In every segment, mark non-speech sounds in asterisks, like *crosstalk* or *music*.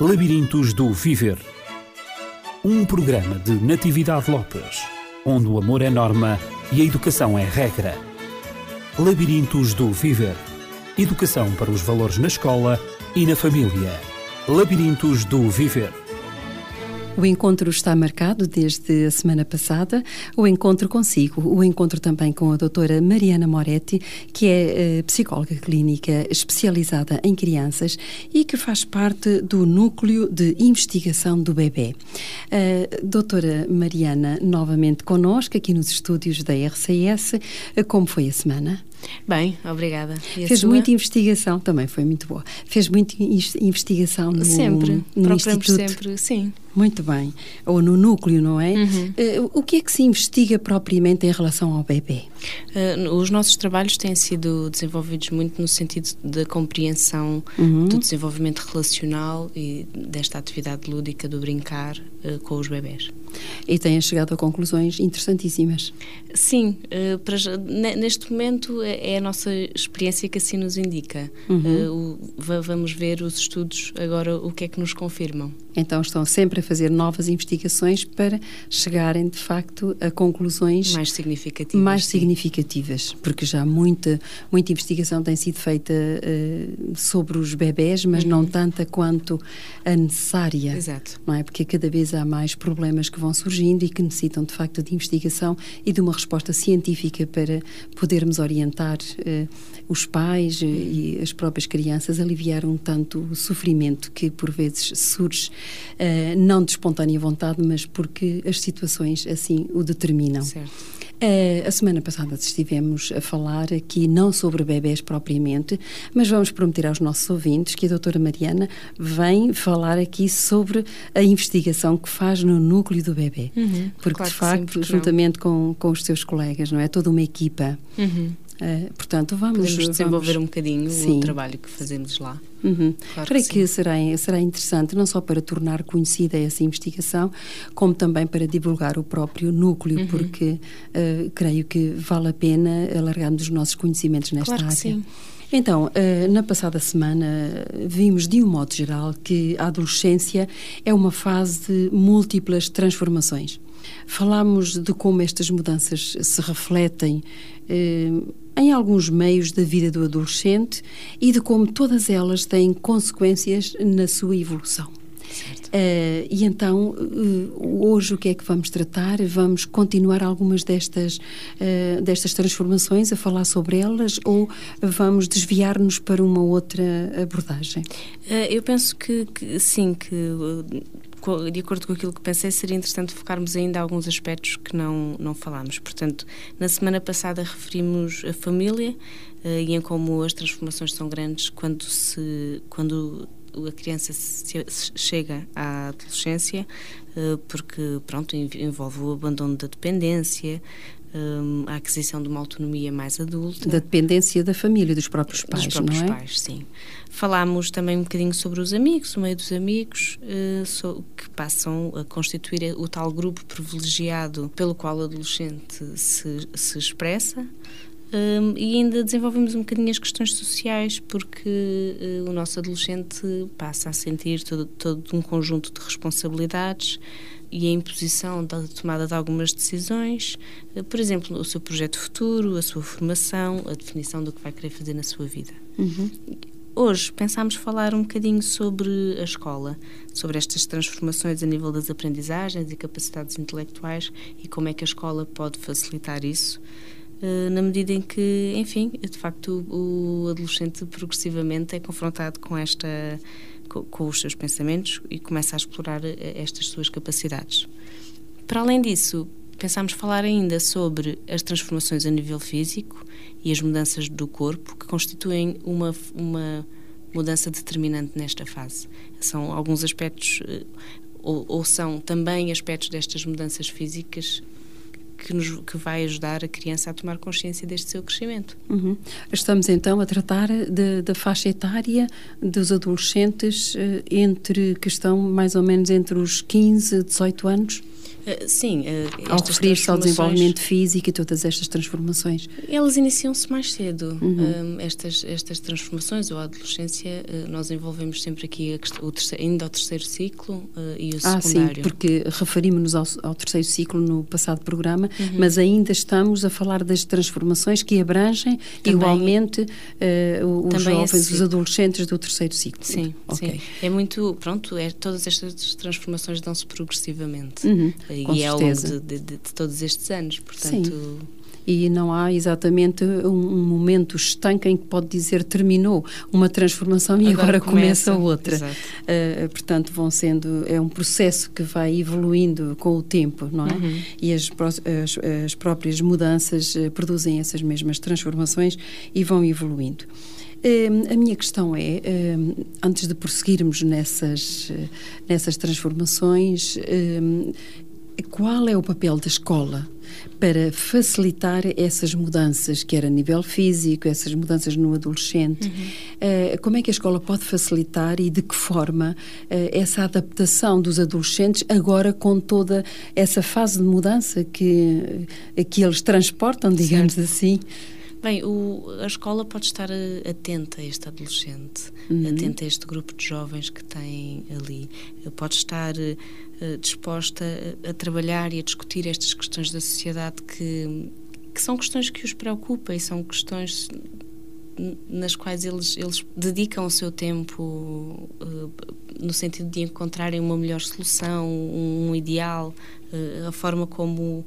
Labirintos do Viver. Um programa de Natividade Lopes, onde o amor é norma e a educação é regra. Labirintos do Viver. Educação para os valores na escola e na família. Labirintos do Viver. O encontro está marcado desde a semana passada, o encontro consigo, o encontro também com a doutora Mariana Moretti, que é uh, psicóloga clínica especializada em crianças e que faz parte do núcleo de investigação do bebê. Uh, doutora Mariana, novamente connosco aqui nos estúdios da RCS, uh, como foi a semana? Bem, obrigada. Fez sua? muita investigação, também foi muito boa. Fez muita investigação no, sempre, no Instituto. sempre, sim. Muito bem. Ou no núcleo, não é? Uhum. Uh, o que é que se investiga propriamente em relação ao bebê? Uh, os nossos trabalhos têm sido desenvolvidos muito no sentido da compreensão uhum. do desenvolvimento relacional e desta atividade lúdica do brincar uh, com os bebés. E têm chegado a conclusões interessantíssimas. Sim, para, neste momento é a nossa experiência que assim nos indica. Uhum. vamos ver os estudos agora o que é que nos confirmam. Então estão sempre a fazer novas investigações para chegarem de facto a conclusões mais significativas. Mais significativas, porque já muita muita investigação tem sido feita uh, sobre os bebés, mas uhum. não tanta quanto a necessária. Exato. Não é? Porque cada vez há mais problemas que vão surgindo e que necessitam de facto de investigação e de uma resposta científica para podermos orientar uh, os pais uh, e as próprias crianças, aliviar um tanto o sofrimento que por vezes surge uh, não de espontânea vontade, mas porque as situações assim o determinam. Certo. Uh, a semana passada estivemos a falar aqui não sobre bebés propriamente, mas vamos prometer aos nossos ouvintes que a doutora Mariana vem falar aqui sobre a investigação que faz no núcleo do bebê. Uhum, porque, claro de facto, juntamente com, com os seus colegas, não é? Toda uma equipa. Uhum. Uh, portanto, vamos Podemos desenvolver vamos... um bocadinho Sim. o trabalho que fazemos lá. Uhum. Claro Creio que, que, será, será interessante, não só para tornar conhecida essa investigação, como também para divulgar o próprio núcleo, uhum. porque uh, creio que vale a pena alargarmos os nossos conhecimentos nesta claro área. sim. Então, uh, na passada semana, vimos de um modo geral que a adolescência é uma fase de múltiplas transformações. Falámos de como estas mudanças se refletem eh, em alguns meios da vida do adolescente e de como todas elas têm consequências na sua evolução. Uh, e então, uh, hoje o que é que vamos tratar? Vamos continuar algumas destas, uh, destas transformações, a falar sobre elas, ou vamos desviar-nos para uma outra abordagem? eu penso que, que sim, que de acordo com aquilo que pensei, seria interessante focarmos ainda alguns aspectos que não, não falámos. Portanto, na semana passada referimos a família uh, e em como as transformações são grandes quando, se, quando a criança se, se chega à adolescência, uh, porque pronto, envolve o abandono da dependência, um, a aquisição de uma autonomia mais adulta. Da dependência da família, dos próprios pais, dos próprios não é? pais, sim. Falámos também um bocadinho sobre os amigos, o meio dos amigos, uh, so, que passam a constituir o tal grupo privilegiado pelo qual o adolescente se, se expressa. Um, e ainda desenvolvemos um bocadinho as questões sociais, porque uh, o nosso adolescente passa a sentir todo, todo um conjunto de responsabilidades e a imposição da tomada de algumas decisões, eh, por exemplo, o seu projeto futuro, a sua formação, a definição do que vai querer fazer na sua vida. Uhum. Hoje pensámos falar um bocadinho sobre a escola, sobre estas transformações a nível das aprendizagens e capacidades intelectuais e como é que a escola pode facilitar isso, eh, na medida em que, enfim, de facto, o adolescente progressivamente é confrontado com esta com, os seus pensamentos e começa a explorar eh, estas suas capacidades. Para além disso, pensámos falar ainda sobre as transformações a nível físico e as mudanças do corpo que constituem uma, uma mudança determinante nesta fase. São alguns aspectos, eh, ou, ou são também aspectos destas mudanças físicas que, nos, que vai ajudar a criança a tomar consciência deste seu crescimento. Uhum. Estamos então a tratar da faixa etária dos adolescentes eh, entre que estão mais ou menos entre os 15 e 18 anos? Uh, sim. Uh, ao referir-se ao desenvolvimento físico e todas estas transformações. Elas iniciam-se mais cedo. Uhum. estas, estas transformações, ou a adolescência, uh, nós envolvemos sempre aqui a, o terceiro, ainda ao terceiro ciclo e o ah, secundário. Ah, sim, porque referimos-nos ao, ao, terceiro ciclo no passado programa, uhum. mas ainda estamos a falar das transformações que abrangem também, igualmente os jovens, os adolescentes do terceiro ciclo. Sim, okay. sim. É muito, pronto, é, todas estas transformações dão-se progressivamente. Uhum e é ao longo de, de, de, todos estes anos, portanto... Sim. E não há exatamente um, um, momento estanque em que pode dizer terminou uma transformação e agora, agora começa, começa, outra. Uh, portanto, vão sendo é um processo que vai evoluindo com o tempo, não é? Uhum. E as, as, as, próprias mudanças uh, produzem essas mesmas transformações e vão evoluindo. Uh, a minha questão é, antes de prosseguirmos nessas, nessas transformações, qual é o papel da escola para facilitar essas mudanças, quer a nível físico, essas mudanças no adolescente? Uhum. Uh, como é que a escola pode facilitar e de que forma uh, essa adaptação dos adolescentes agora com toda essa fase de mudança que, que eles transportam, digamos certo. assim? Bem, o, a escola pode estar atenta a este adolescente, uhum. atenta a este grupo de jovens que tem ali. Pode estar uh, disposta a, a, trabalhar e a discutir estas questões da sociedade que, que são questões que os preocupam e são questões nas quais eles, eles dedicam o seu tempo uh, no sentido de encontrarem uma melhor solução, um, um ideal, uh, a forma como,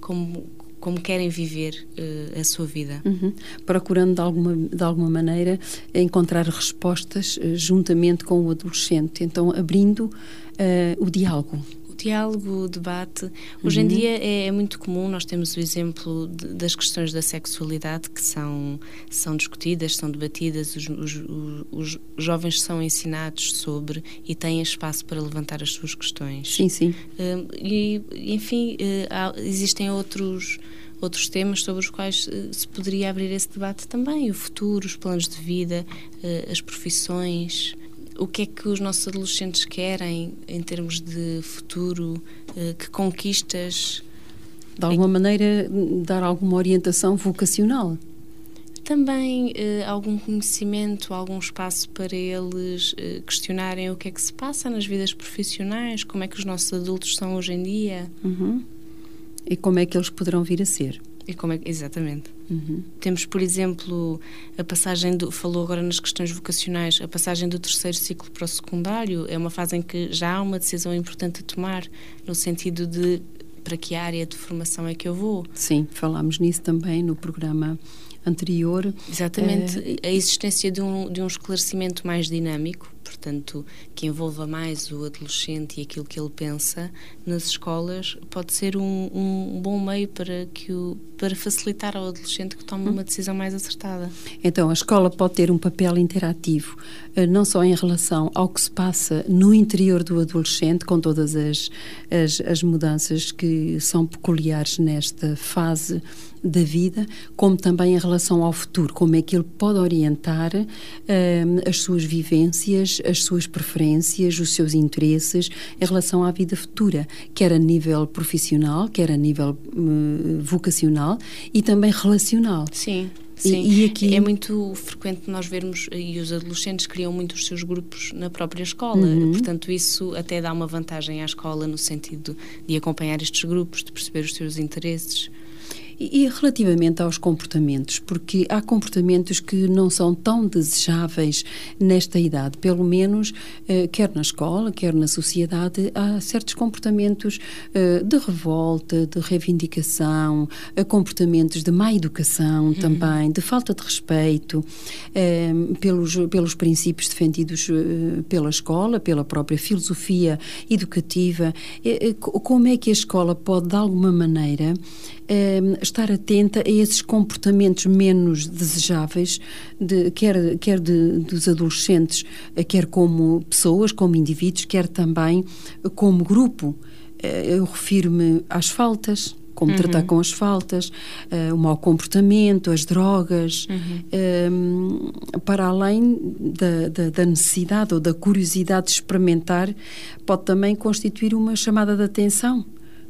como como querem viver uh, a sua vida. Uhum. Procurando de alguma, de alguma maneira encontrar respostas uh, juntamente com o adolescente, então abrindo uh, o diálogo diálogo, o debate. Hoje uhum. em dia é, é, muito comum, nós temos o exemplo de, das questões da sexualidade que são, são discutidas, são debatidas, os, os, os, jovens são ensinados sobre e têm espaço para levantar as suas questões. Sim, sim. Uh, e, enfim, uh, há, existem outros outros temas sobre os quais uh, se poderia abrir esse debate também, o futuro, os planos de vida, uh, as profissões, o que é que os nossos adolescentes querem em termos de futuro, eh, que conquistas. De alguma maneira, dar alguma orientação vocacional. Também eh, algum conhecimento, algum espaço para eles eh, questionarem o que é que se passa nas vidas profissionais, como é que os nossos adultos são hoje em dia. Uhum. E como é que eles poderão vir a ser. E como é, exatamente. Uhum. Temos, por exemplo, a passagem do. Falou agora nas questões vocacionais, a passagem do terceiro ciclo para o secundário é uma fase em que já há uma decisão importante a tomar, no sentido de para que área de formação é que eu vou. Sim, falámos nisso também no programa anterior. Exatamente, uh, a existência de um, de um esclarecimento mais dinâmico portanto, que envolva mais o adolescente e aquilo que ele pensa nas escolas, pode ser um, um bom meio para, que o, para facilitar ao adolescente que tome uma decisão mais acertada. Então, a escola pode ter um papel interativo, eh, não só em relação ao que se passa no interior do adolescente, com todas as, as, as mudanças que são peculiares nesta fase da vida, como também em relação ao futuro, como é que ele pode orientar uh, as suas vivências, as suas preferências, os seus interesses em relação à vida futura, quer a nível profissional, quer a nível uh, vocacional e também relacional. Sim. Sim, e, e aqui... é muito frequente nós vermos, e os adolescentes criam muito os seus grupos na própria escola, uhum. portanto isso até dá uma vantagem à escola no sentido de acompanhar estes grupos, de perceber os seus interesses. E, e, relativamente aos comportamentos, porque há comportamentos que não são tão desejáveis nesta idade, pelo menos, eh, quer na escola, quer na sociedade, há certos comportamentos eh, de revolta, de reivindicação, eh, comportamentos de má educação uhum. também, de falta de respeito eh, pelos, pelos princípios defendidos pela escola, pela própria filosofia educativa. Como é que a escola pode, de alguma maneira, estar atenta a esses comportamentos menos desejáveis, de, quer, quer de, dos adolescentes, eh, quer como pessoas, como indivíduos, quer também como grupo. Eh, eu refiro-me às faltas, como uhum. tratar com as faltas, uh, o mau comportamento, as drogas, uhum. para além da, da, da, necessidade ou da curiosidade de experimentar, pode também constituir uma chamada de atenção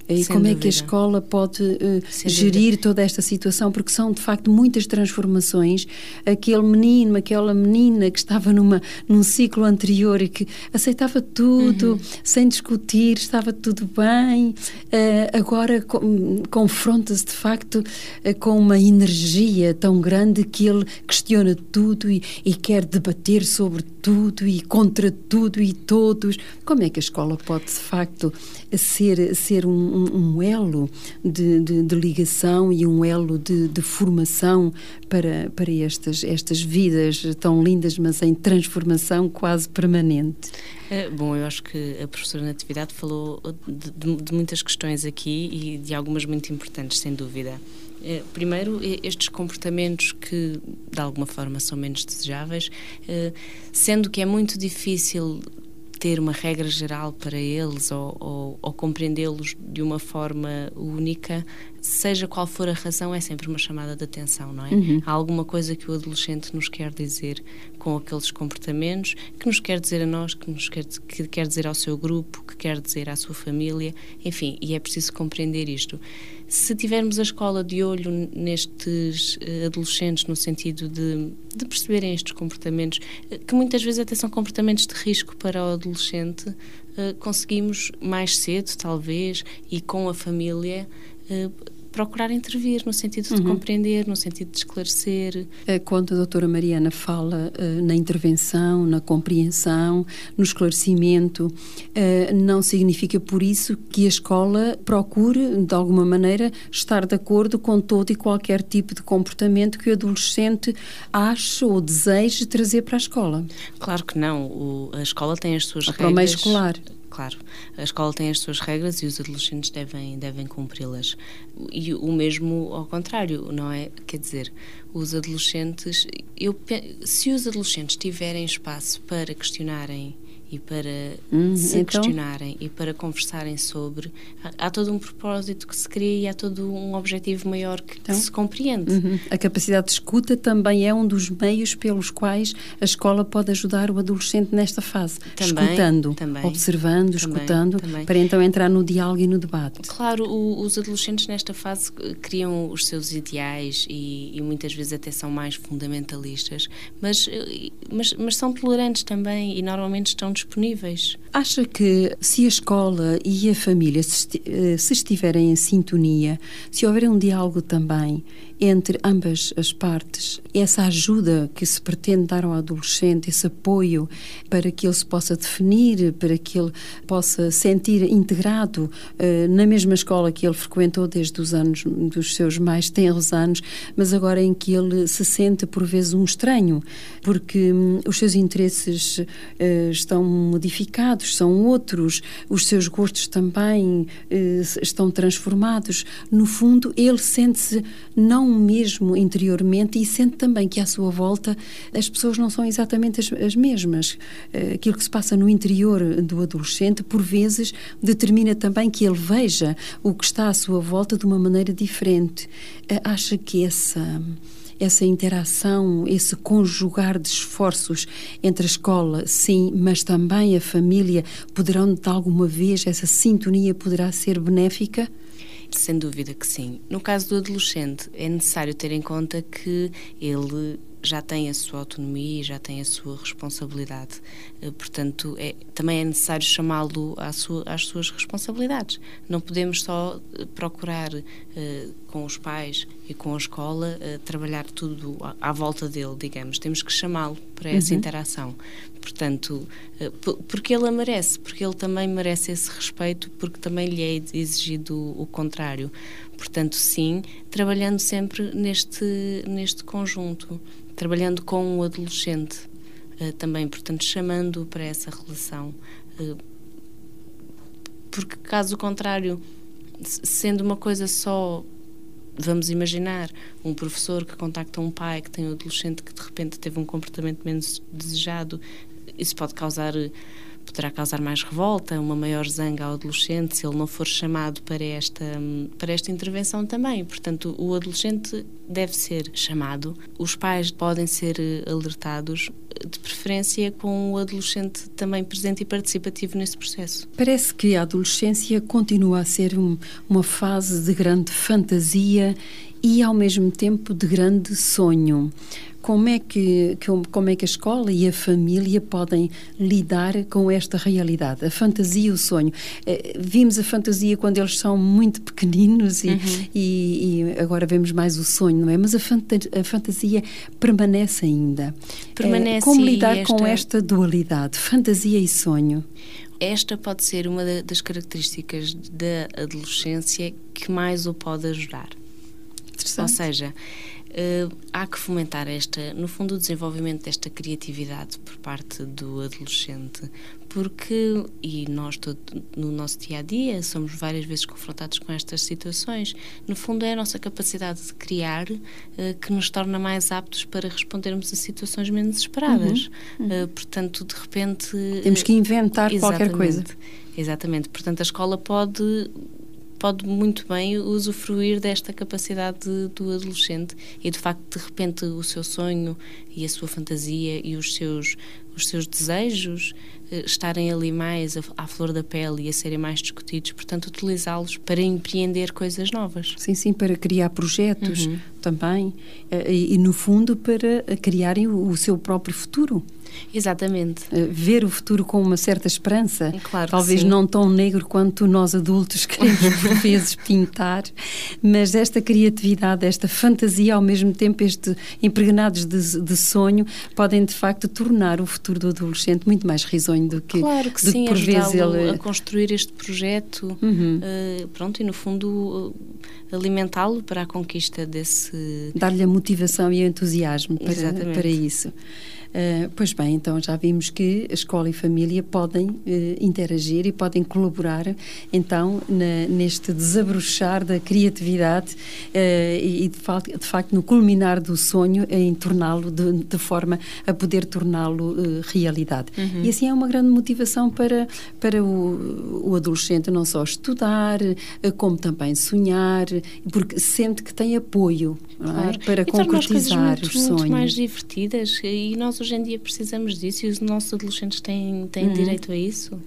E Sem como dúvida. é que a escola pode uh, gerir dúvida. toda esta situação? Porque são, de facto, muitas transformações. Aquele menino, aquela menina que estava numa, num ciclo anterior e que aceitava tudo, uhum. sem discutir, estava tudo bem, uh, agora com, confronta-se, de facto, uh, com uma energia tão grande que ele questiona tudo e, e quer debater sobre tudo e contra tudo e todos. Como é que a escola pode, de facto, ser, ser um, um, um elo de, de, de, ligação e um elo de, de, formação para, para estas, estas vidas tão lindas, mas em transformação quase permanente? É, bom, eu acho que a professora Natividade falou de, de muitas questões aqui e de algumas muito importantes, sem dúvida. É, primeiro, estes comportamentos que de alguma forma são menos desejáveis, é, sendo que é muito difícil ter uma regra geral para eles ou, ou, ou compreendê-los de uma forma única, seja qual for a razão, é sempre uma chamada de atenção, não é? Uhum. Há alguma coisa que o adolescente nos quer dizer com aqueles comportamentos, que nos quer dizer a nós, que nos quer, que quer dizer ao seu grupo, que quer dizer à sua família, enfim, e é preciso compreender isto. Se tivermos a escola de olho nestes uh, adolescentes, no sentido de, de, perceberem estes comportamentos, uh, que muitas vezes até são comportamentos de risco para o adolescente, uh, conseguimos mais cedo, talvez, e com a família, procurar intervir no sentido de uhum. compreender, no sentido de esclarecer. Quando a doutora Mariana fala uh, na intervenção, na compreensão, no esclarecimento, uh, não significa por isso que a escola procure, de alguma maneira, estar de acordo com todo e qualquer tipo de comportamento que o adolescente ache ou deseje trazer para a escola. Claro que não. O, a escola tem as suas para regras. Para o meio escolar claro. A escola tem as suas regras e os adolescentes devem, devem cumpri-las. E o mesmo ao contrário, não é? Quer dizer, os adolescentes, eu, se os adolescentes tiverem espaço para questionarem e para hum, se então... questionarem e para conversarem sobre. Há, há, todo um propósito que se cria e há todo um objetivo maior que, então, que se compreende. Uhum. A capacidade de escuta também é um dos meios pelos quais a escola pode ajudar o adolescente nesta fase. Também, escutando, também, observando, também, escutando, para então entrar no diálogo e no debate. Claro, o, os adolescentes nesta fase criam os seus ideais e, e, muitas vezes até são mais fundamentalistas, mas, mas, mas são tolerantes também e normalmente estão disponíveis. Acha que se a escola e a família se, eh, estiverem em sintonia, se houver um diálogo também entre ambas as partes, essa ajuda que se pretende dar ao adolescente, esse apoio para que ele se possa definir, para que ele possa sentir integrado uh, na mesma escola que ele frequentou desde os anos dos seus mais tenros anos, mas agora em que ele se sente por vezes um estranho, porque um, os seus interesses uh, estão modificados, são outros, os seus gostos também uh, estão transformados. No fundo, ele sente-se não mesmo interiormente e sente também que à sua volta as pessoas não são exatamente as, as mesmas. Eh, aquilo que se passa no interior do adolescente, por vezes, determina também que ele veja o que está à sua volta de uma maneira diferente. Eh, acha que essa essa interação, esse conjugar de esforços entre a escola, sim, mas também a família, poderão de alguma vez, essa sintonia poderá ser benéfica? Sem dúvida que sim. No caso do adolescente, é necessário ter em conta que ele já tem a sua autonomia e já tem a sua responsabilidade. Eh, portanto, é, também é necessário chamá-lo sua, às suas responsabilidades. Não podemos só eh, procurar uh, com os pais e com a escola trabalhar tudo à, à, volta dele, digamos. Temos que chamá-lo para essa uhum. interação. Portanto, porque ele a merece, porque ele também merece esse respeito, porque também lhe é exigido o contrário. Portanto, sim, trabalhando sempre neste, neste conjunto trabalhando com o adolescente uh, também, portanto, chamando para essa relação. Uh, porque, caso contrário, sendo uma coisa só, vamos imaginar, um professor que contacta um pai que tem um adolescente que de repente teve um comportamento menos desejado, isso pode causar poderá causar mais revolta, uma maior zanga ao adolescente se ele não for chamado para esta, para esta intervenção também. Portanto, o adolescente deve ser chamado, os pais podem ser eh, alertados, de preferência com o adolescente também presente e participativo nesse processo. Parece que a adolescência continua a ser um, uma fase de grande fantasia e ao mesmo tempo de grande sonho. Como é que como é que a escola e a família podem lidar com esta realidade, a fantasia e o sonho? Eh, vimos a fantasia quando eles são muito pequeninos e, uhum. e, e agora vemos mais o sonho, não é? Mas a, a fantasia permanece ainda. Permanece. Como lidar esta... com esta dualidade, fantasia e sonho? Esta pode ser uma das características da adolescência que mais o pode ajudar. Ou seja, Uh, há que fomentar esta, no fundo, o desenvolvimento desta criatividade por parte do adolescente, porque, e nós todo, no nosso dia a dia somos várias vezes confrontados com estas situações, no fundo é a nossa capacidade de criar uh, que nos torna mais aptos para respondermos a situações menos esperadas. Uhum. Uhum. Uh, portanto, de repente. Temos que inventar qualquer coisa. Exatamente. Portanto, a escola pode pode muito bem usufruir desta capacidade do adolescente e de facto de repente o seu sonho e a sua fantasia e os seus os seus desejos eh, estarem ali mais à flor da pele e a serem mais discutidos, portanto utilizá-los para empreender coisas novas. Sim, sim, para criar projetos uhum. também eh, e, e no fundo para criarem o seu próprio futuro. Exatamente. Eh, ver o futuro com uma certa esperança. Claro Talvez não tão negro quanto nós adultos *laughs* queremos por vezes pintar, mas esta criatividade, esta fantasia, ao mesmo tempo, este impregnados de, de, sonho, podem de facto tornar o futuro do adolescente muito mais risonho do que, claro que do sim, que por vezes ele a construir este projeto, uhum. uh, pronto, e no fundo uh, alimentá-lo para a conquista desse dar-lhe a motivação e o entusiasmo para, para isso. Uh, pois bem, então já vimos que a escola e família podem uh, interagir e podem colaborar, então, na, neste desabrochar da criatividade uh, e, de, fa de, facto, no culminar do sonho em torná-lo de, de, forma a poder torná-lo realidade. Uhum. E assim é uma grande motivação para, para o, o adolescente não só estudar, como também sonhar, porque sente que tem apoio é? claro. é? para e concretizar muito, os sonhos. muito mais divertidas e nós hoje em dia precisamos disso e os nossos adolescentes têm, têm uhum. direito a isso.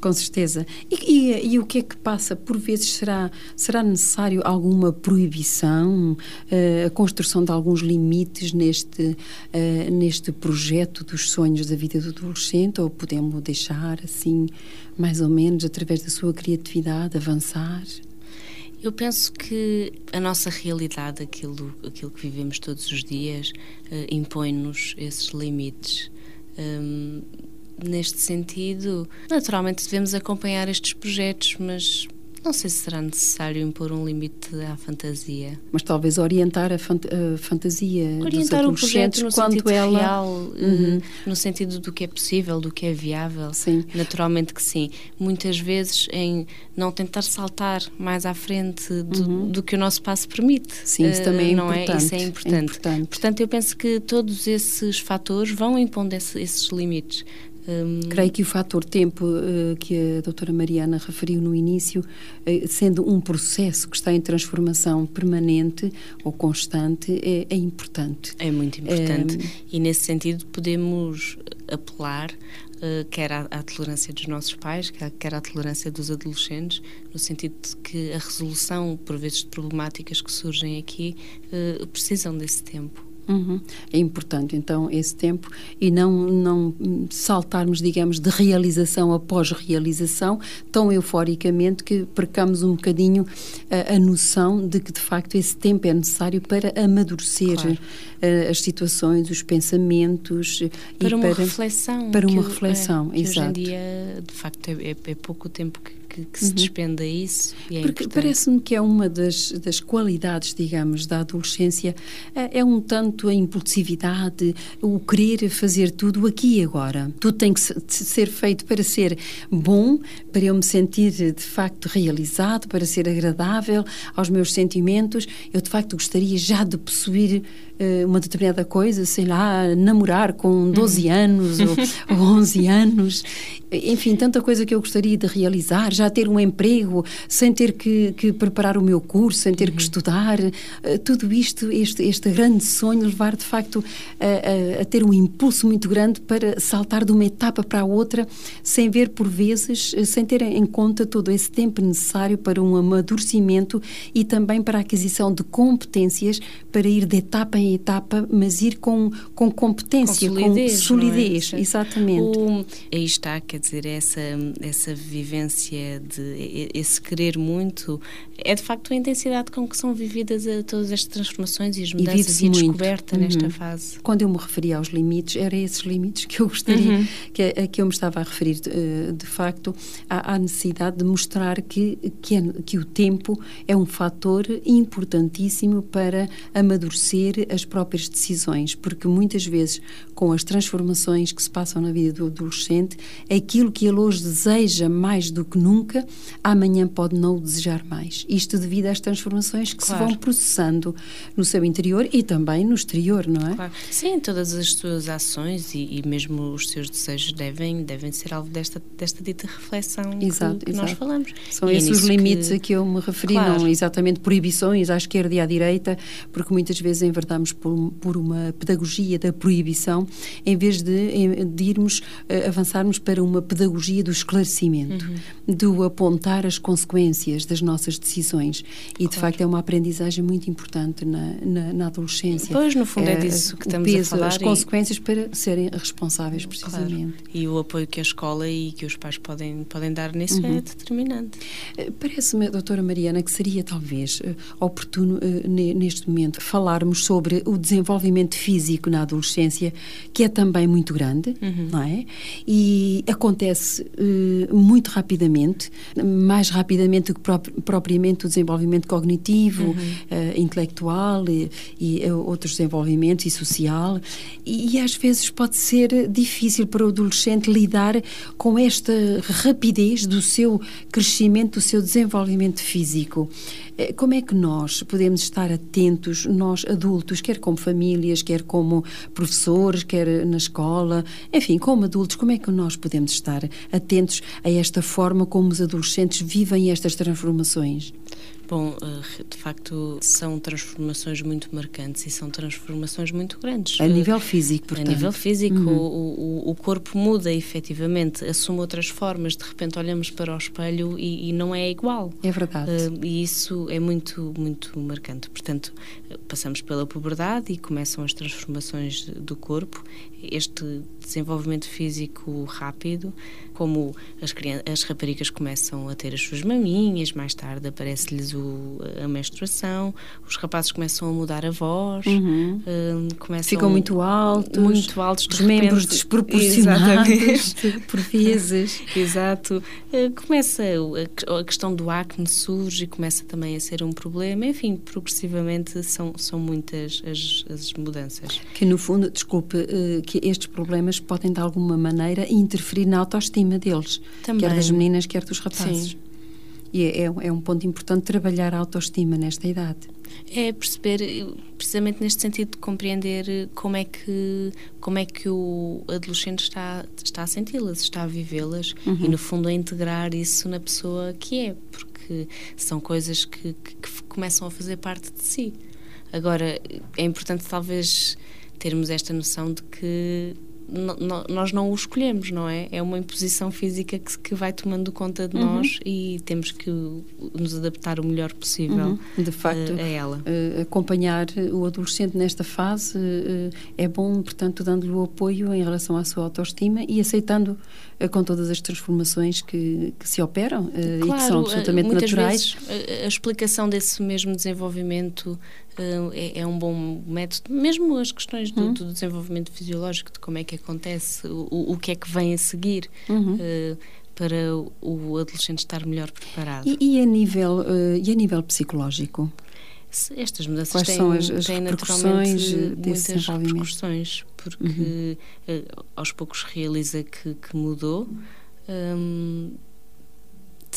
Com certeza. E, e, e, o que é que passa? Por vezes será, será necessário alguma proibição, uh, a construção de alguns limites neste, uh, neste projeto dos sonhos da vida do adolescente ou podemos deixar assim, mais ou menos, através da sua criatividade, avançar? Eu penso que a nossa realidade, aquilo, aquilo que vivemos todos os dias, uh, impõe-nos esses limites. Um, neste sentido, naturalmente devemos acompanhar estes projetos, mas não sei se será necessário impor um limite à fantasia. Mas talvez orientar a, fant a fantasia orientar dos adolescentes no quando ela... real, uhum. no sentido do que é possível, do que é viável. Sim. Naturalmente que sim. Muitas vezes em não tentar saltar mais à frente do, uhum. do que o nosso passo permite. Sim, isso também é não importante. É? Isso é importante. é importante. Portanto, eu penso que todos esses fatores vão impondo esse, esses limites. Um... Creio que o fator tempo uh, que a doutora Mariana referiu no início, uh, sendo um processo que está em transformação permanente ou constante, é, é importante. É muito importante. Um... E nesse sentido podemos apelar Uh, quer à, à, tolerância dos nossos pais, quer, quer à tolerância dos adolescentes, no sentido de que a resolução, por vezes, de problemáticas que surgem aqui, uh, precisam desse tempo. Uhum. É importante, então, esse tempo e não, não saltarmos, digamos, de realização após realização tão euforicamente que percamos um bocadinho a, a noção de que, de facto, esse tempo é necessário para amadurecer claro. uh, as situações, os pensamentos. Para uma para, reflexão. Para uma reflexão, é, exato. Hoje em dia, de facto, é, é, é pouco tempo que que, que se uhum. despende a isso. É Porque parece-me que é uma das, das qualidades, digamos, da adolescência, é, é, um tanto a impulsividade, o querer fazer tudo aqui e agora. Tudo tem que ser feito para ser bom, para eu me sentir de facto realizado, para ser agradável aos meus sentimentos. Eu de facto gostaria já de possuir uma determinada coisa, sei lá, namorar com 12 uhum. anos ou, *laughs* ou 11 anos enfim, tanta coisa que eu gostaria de realizar, já ter um emprego sem ter que, que preparar o meu curso, sem ter uhum. que estudar, uh, tudo isto, este, este grande sonho, levar de facto a, a, a, ter um impulso muito grande para saltar de uma etapa para a outra, sem ver por vezes, uh, sem ter em conta todo esse tempo necessário para um amadurecimento e também para a aquisição de competências para ir de etapa em etapa, mas ir com, com competência, com solidez, com solidez é? exatamente. O, aí está, quer dizer, essa, essa vivência, de, esse querer muito, é de facto a intensidade com que são vividas a, todas estas transformações e as mudanças e, a descoberta uhum. nesta fase. Quando eu me referia aos limites, eram esses limites que eu gostaria, uhum. que, a, que eu me estava a referir, de, de facto, à, à, necessidade de mostrar que, que, é, que o tempo é um fator importantíssimo para amadurecer as próprias decisões, porque muitas vezes, com as transformações que se passam na vida do adolescente, aquilo que ele hoje deseja mais do que nunca, amanhã pode não o desejar mais. Isto devido às transformações que claro. se vão processando no seu interior e também no exterior, não é? Claro. Sim, todas as suas ações e, e, mesmo os seus desejos devem, devem ser alvo desta, desta dita reflexão exato, que, que exato. nós falamos. São e é esses é os limites que... a que eu me referi, claro. não exatamente proibições à esquerda e à direita, porque muitas vezes enverdamos por, por uma pedagogia da proibição, em vez de, de irmos, uh, avançarmos para uma pedagogia do esclarecimento, uhum. do apontar as consequências das nossas decisões. E, claro. de facto, é uma aprendizagem muito importante na, na, na adolescência. Pois, no fundo, é, é disso que estamos peso, a falar. As e... consequências para serem responsáveis, precisamente. Claro. E o apoio que a escola e que os pais podem, podem dar nisso é uhum. é determinante. Eh, parece-me, doutora Mariana, que seria talvez eh, oportuno eh, neste momento falarmos sobre o desenvolvimento físico na adolescência, que é também muito grande, uhum. não é? E acontece uh, muito rapidamente, mais rapidamente do que prop propriamente o desenvolvimento cognitivo, uhum. uh, intelectual e, e uh, outros desenvolvimentos e social. E, e, às vezes pode ser difícil para o adolescente lidar com esta rapidez do seu crescimento, do seu desenvolvimento físico. Eh, como é que nós podemos estar atentos, nós adultos, quer como famílias, quer como professores, quer na escola, enfim, como adultos, como é que nós podemos estar atentos a esta forma como os adolescentes vivem estas transformações? Bom, eh, de facto, são transformações muito marcantes e são transformações muito grandes. A nível físico, portanto. A nível físico, uhum. o, o, o, corpo muda efetivamente, assume outras formas. De repente, olhamos para o espelho e, e não é igual. É verdade. Uh, e isso é muito, muito marcante. Portanto, passamos pela puberdade e começam as transformações do corpo. Este desenvolvimento físico rápido, como as, as raparigas começam a ter as suas maminhas, mais tarde aparece-lhes a menstruação, os rapazes começam a mudar a voz, uhum. uh, começam ficam muito altos, muito altos, os membros desproporcionados por vezes. *laughs* Exato. Uh, começa a, a, questão do acne surge e começa também a ser um problema. Enfim, progressivamente são, são muitas as, as mudanças. Que no fundo, desculpe, uh, que estes problemas podem de alguma maneira interferir na autoestima deles, também. quer das meninas, quer dos rapazes. Sim. E é, é, é um ponto importante trabalhar a autoestima nesta idade. É perceber, precisamente neste sentido, de compreender como é que, como é que o adolescente está, está a senti-las, está a vivê-las uhum. e, no fundo, a integrar isso na pessoa que é, porque são coisas que, que, que começam a fazer parte de si. Agora, é importante, talvez, termos esta noção de que nós não o escolhemos, não é? É uma imposição física que, que vai tomando conta de uhum. nós e temos que nos adaptar o melhor possível uhum. de facto, a, a ela. Uh, acompanhar o adolescente nesta fase uh, é bom, portanto, dando-lhe o apoio em relação à sua autoestima e aceitando uh, com todas as transformações que, que se operam claro, e que são absolutamente naturais. Vezes, a, a explicação desse mesmo desenvolvimento é, é, um bom método, mesmo as questões do, uhum. do, desenvolvimento fisiológico, de como é que acontece, o, o que é que vem a seguir. Uhum. Uh, para o adolescente estar melhor preparado. E, e a, nível, uh, e a nível psicológico? Estas mudanças Quais têm, são as, as têm repercussões muitas repercussões, porque uhum. uh, aos poucos realiza que, que mudou. Um,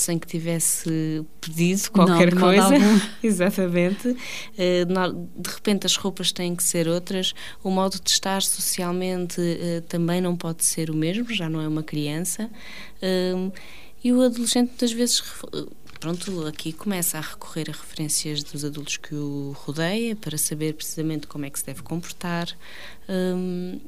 sem que tivesse pedido qualquer não, coisa. *laughs* Exatamente. Eh, de repente as roupas têm que ser outras, o modo de estar socialmente eh, também não pode ser o mesmo, já não é uma criança. Ehm, e o adolescente muitas vezes pronto, aqui começa a recorrer a referências dos adultos que o rodeia para saber precisamente como é que se deve comportar. Ehm,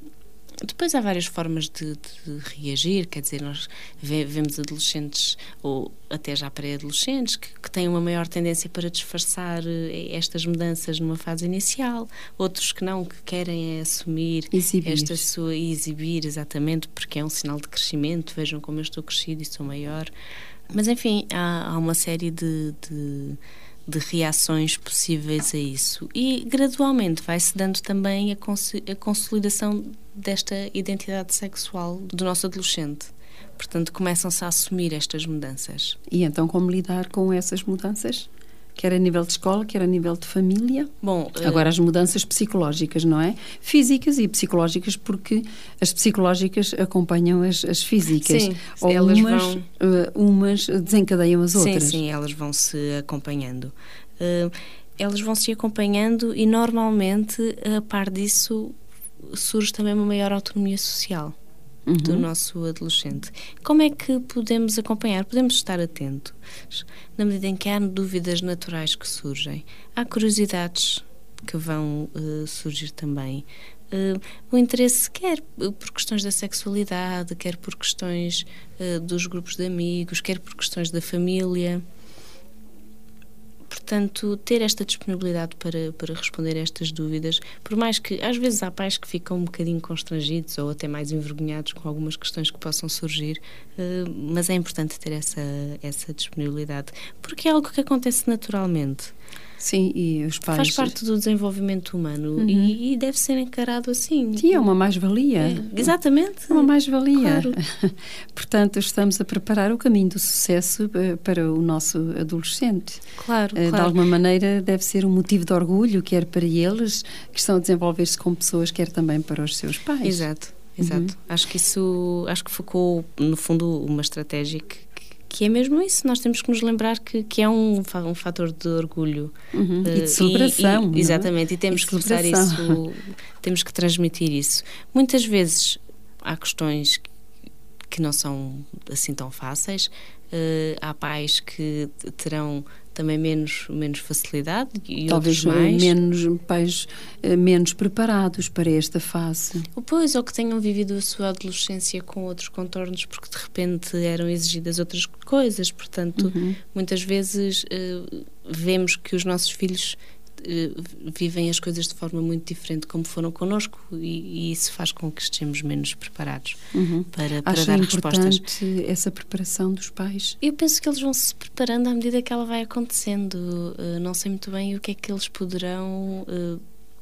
depois há várias formas de, de, reagir, quer dizer, nós vemos adolescentes ou até já pré-adolescentes que, que, têm uma maior tendência para disfarçar eh, estas mudanças numa fase inicial, outros que não, que querem é assumir exibir. esta sua e exibir exatamente porque é um sinal de crescimento, vejam como eu estou crescido e sou maior. Mas enfim, há, há uma série de, de de reações possíveis a isso. E gradualmente vai-se dando também a, cons a consolidação desta identidade sexual do nosso adolescente. Portanto, começam-se a assumir estas mudanças. E então, como lidar com essas mudanças? Quer a nível de escola, quer a nível de família. Bom, eh, agora as mudanças psicológicas, não é? Físicas e psicológicas, porque as psicológicas acompanham as, as físicas. Sim, Ou elas umas, vão... uh, umas desencadeiam as outras. Sim, sim, elas vão se acompanhando. Uh, elas vão se acompanhando e normalmente, a par disso, surge também uma maior autonomia social uhum. do nosso adolescente. Como é que podemos acompanhar? Podemos estar atentos na medida em que há dúvidas naturais que surgem, há curiosidades que vão uh, surgir também. Uh, o interesse, quer por questões da sexualidade, quer por questões uh, dos grupos de amigos, quer por questões da família portanto, ter esta disponibilidade para, para responder a estas dúvidas, por mais que às vezes há pais que ficam um bocadinho constrangidos ou até mais envergonhados com algumas questões que possam surgir, uh, mas é importante ter essa, essa disponibilidade, porque é algo que acontece naturalmente. Sim, e os pais. Faz parte do desenvolvimento humano uhum. e, e, deve ser encarado assim. Sim, é uma mais-valia. É, exatamente. É uma mais-valia. Claro. *laughs* Portanto, estamos a preparar o caminho do sucesso eh, para o nosso adolescente. Claro, eh, de claro. alguma maneira, deve ser um motivo de orgulho, quer para eles, que estão a desenvolver-se como pessoas, quer também para os seus pais. Exato. Exato. Uhum. Acho que isso, acho que focou, no fundo, uma estratégia que, que é mesmo isso, nós temos que nos lembrar que, que é um, um fator de orgulho uhum. uh, e de celebração. E, e, exatamente, e temos e que usar isso, temos que transmitir isso. Muitas vezes há questões que não são assim tão fáceis, uh, há pais que terão também menos, menos facilidade e Talvez outros mais. menos pais eh, menos preparados para esta fase. Pois, ou que tenham vivido a sua adolescência com outros contornos porque de repente eram exigidas outras coisas. Portanto, uhum. muitas vezes uh, vemos que os nossos filhos vivem as coisas de forma muito diferente como foram connosco e, e isso faz com que estejamos menos preparados uhum. para, para dar respostas. essa preparação dos pais? Eu penso que eles vão se preparando à medida que ela vai acontecendo. Uh, não sei muito bem o que é que eles poderão uh,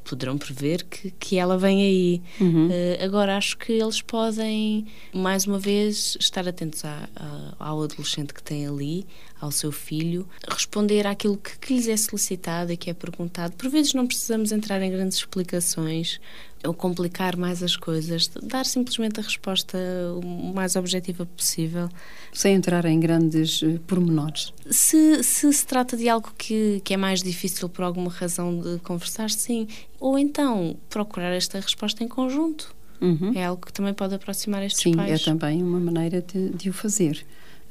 poderão prever que, que ela vem aí. Uhum. Uh, agora, acho que eles podem, mais uma vez, estar atentos a, a, ao adolescente que tem ali, ao seu filho, responder àquilo que, que lhes é solicitado e que é perguntado. Por vezes não precisamos entrar em grandes explicações ou complicar mais as coisas, dar simplesmente a resposta o mais objetiva possível. Sem entrar em grandes uh, pormenores. Se, se se trata de algo que, que é mais difícil por alguma razão de conversar, sim. Ou então procurar esta resposta em conjunto. Uhum. É algo que também pode aproximar estes sim, pais. Sim, é também uma maneira de, de o fazer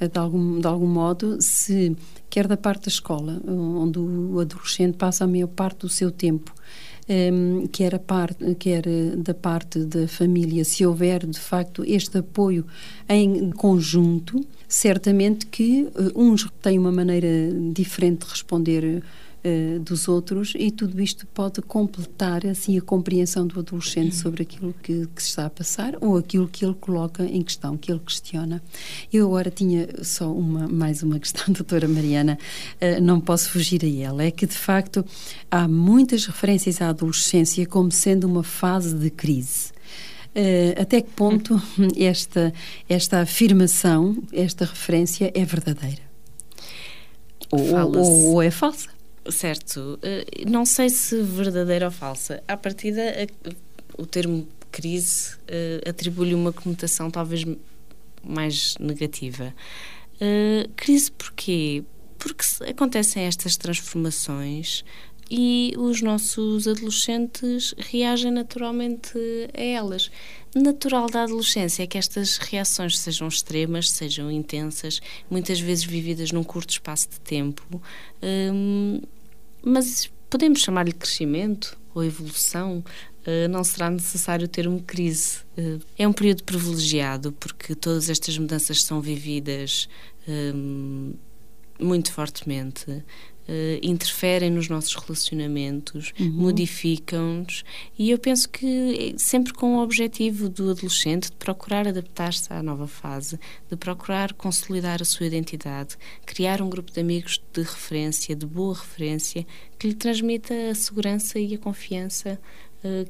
de algum, de algum modo, se quer da parte da escola, onde o adolescente passa a maior parte do seu tempo, um, ehm, quer, a parte, quer da parte da família, se houver de facto este apoio em conjunto, certamente que uh, uns têm uma maneira diferente de responder uh, dos outros e tudo isto pode completar assim a compreensão do adolescente sobre aquilo que, que, se está a passar ou aquilo que ele coloca em questão, que ele questiona. Eu agora tinha só uma mais uma questão, *laughs* doutora Mariana, uh, não posso fugir a ela, é que de facto há muitas referências à adolescência como sendo uma fase de crise. Uh, até que ponto *laughs* esta, esta afirmação, esta referência é verdadeira? Ou, ou, ou é falsa? Certo. Uh, não sei se verdadeira ou falsa. À partida, o termo crise uh, atribui-lhe uma conotação talvez mais negativa. Uh, crise porquê? Porque acontecem estas transformações e os nossos adolescentes reagem naturalmente a elas. Natural da adolescência é que estas reações sejam extremas, sejam intensas, muitas vezes vividas num curto espaço de tempo, hum, mas podemos chamar-lhe crescimento ou evolução, uh, não será necessário o termo crise. Uh, é um período privilegiado porque todas estas mudanças são vividas hum, muito fortemente uh, interferem nos nossos relacionamentos, uhum. modificam-nos e eu penso que é sempre com o objetivo do adolescente de procurar adaptar-se à nova fase, de procurar consolidar a sua identidade, criar um grupo de amigos de referência, de boa referência, que lhe transmita a segurança e a confiança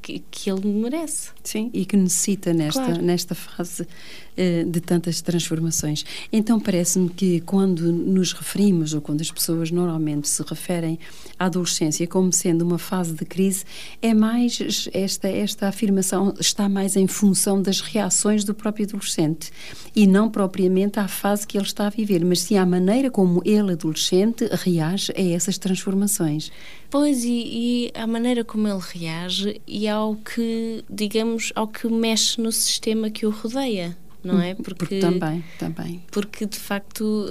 que, que, ele merece. Sim, e que necessita nesta, claro. nesta fase uh, de tantas transformações. Então, parece-me que quando nos referimos, ou quando as pessoas normalmente se referem à adolescência como sendo uma fase de crise, é mais esta, esta afirmação está mais em função das reações do próprio adolescente e não propriamente à fase que ele está a viver, mas sim à maneira como ele, adolescente, reage a essas transformações. Pois, e, e a maneira como ele reage e ao que, digamos, ao que mexe no sistema que o rodeia, não é? Porque, porque também, também. Porque, de facto,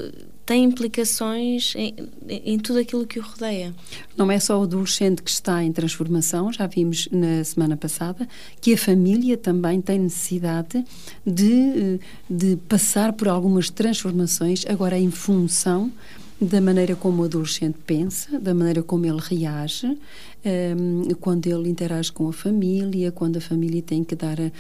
tem implicações em, em, tudo aquilo que o rodeia. Não é só o adolescente que está em transformação, já vimos na semana passada que a família também tem necessidade de, de passar por algumas transformações, agora em função da maneira como o adolescente pensa, da maneira como ele reage, um, quando ele interage com a família, quando a família tem que dar uh,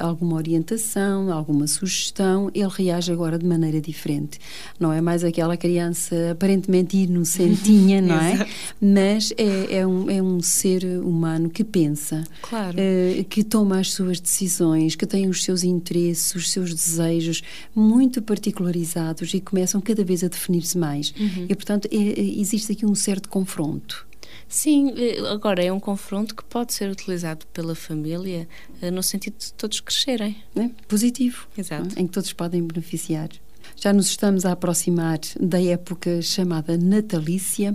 alguma orientação, alguma sugestão, ele reage agora de maneira diferente. Não é mais aquela criança aparentemente inocentinha, *laughs* não é? Mas é, é, um, é um ser humano que pensa, claro. uh, que toma as suas decisões, que tem os seus interesses, os seus desejos muito particularizados e começam cada vez a definir-se mais. Uhum. E, portanto, é existe aqui um certo confronto. Sim, eh, agora é um confronto que pode ser utilizado pela família eh, no sentido de todos crescerem. É? Positivo. Exato. Em que todos podem beneficiar. Já nos estamos a aproximar da época chamada natalícia,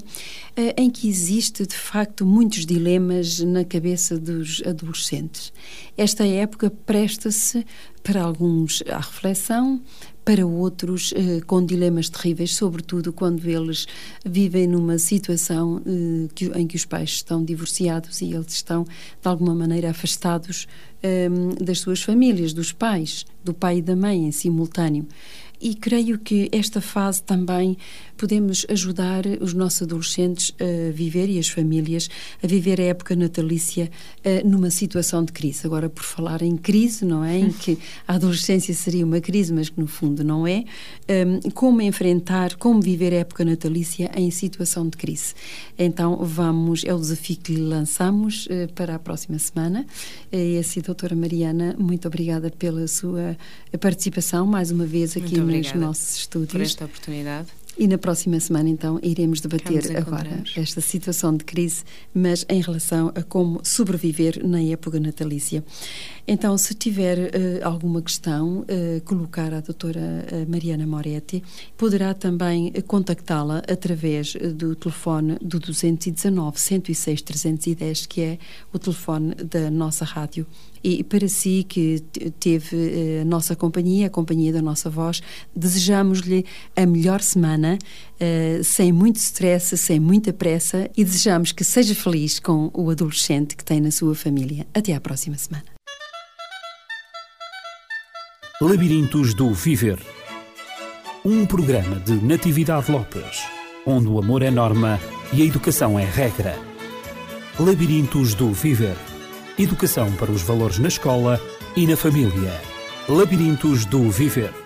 eh, em que existe de facto muitos dilemas na cabeça dos adolescentes. Esta época presta-se para alguns à reflexão, para outros eh, com dilemas terríveis, sobretudo quando eles vivem numa situação eh, que, em que os pais estão divorciados e eles estão, de alguma maneira, afastados eh, das suas famílias, dos pais, do pai e da mãe em simultâneo. E creio que esta fase também podemos ajudar os nossos adolescentes a viver e as famílias a viver a época natalícia uh, numa situação de crise. Agora, por falar em crise, não é? Em *laughs* que a adolescência seria uma crise, mas que no fundo não é. Um, como enfrentar, como viver a época natalícia em situação de crise. Então, vamos, é o desafio que lhe lançamos uh, para a próxima semana. E assim, doutora Mariana, muito obrigada pela sua participação mais uma vez aqui no nos nossos estúdios. Por esta oportunidade. E na próxima semana, então, iremos debater agora esta situação de crise, mas em relação a como sobreviver na época natalícia. Então, se tiver uh, alguma questão, uh, colocar à doutora uh, Mariana Moretti, poderá também contactá-la através do telefone do 219 106 310, que é o telefone da nossa rádio. E para si que teve a nossa companhia, a companhia da nossa voz, desejamos-lhe a melhor semana, sem muito stress, sem muita pressa e desejamos que seja feliz com o adolescente que tem na sua família. Até à próxima semana. Labirintos do Viver. Um programa de Natividade Lopes, onde o amor é norma e a educação é regra. Labirintos do Viver. Educação para os valores na escola e na família. Labirintos do Viver.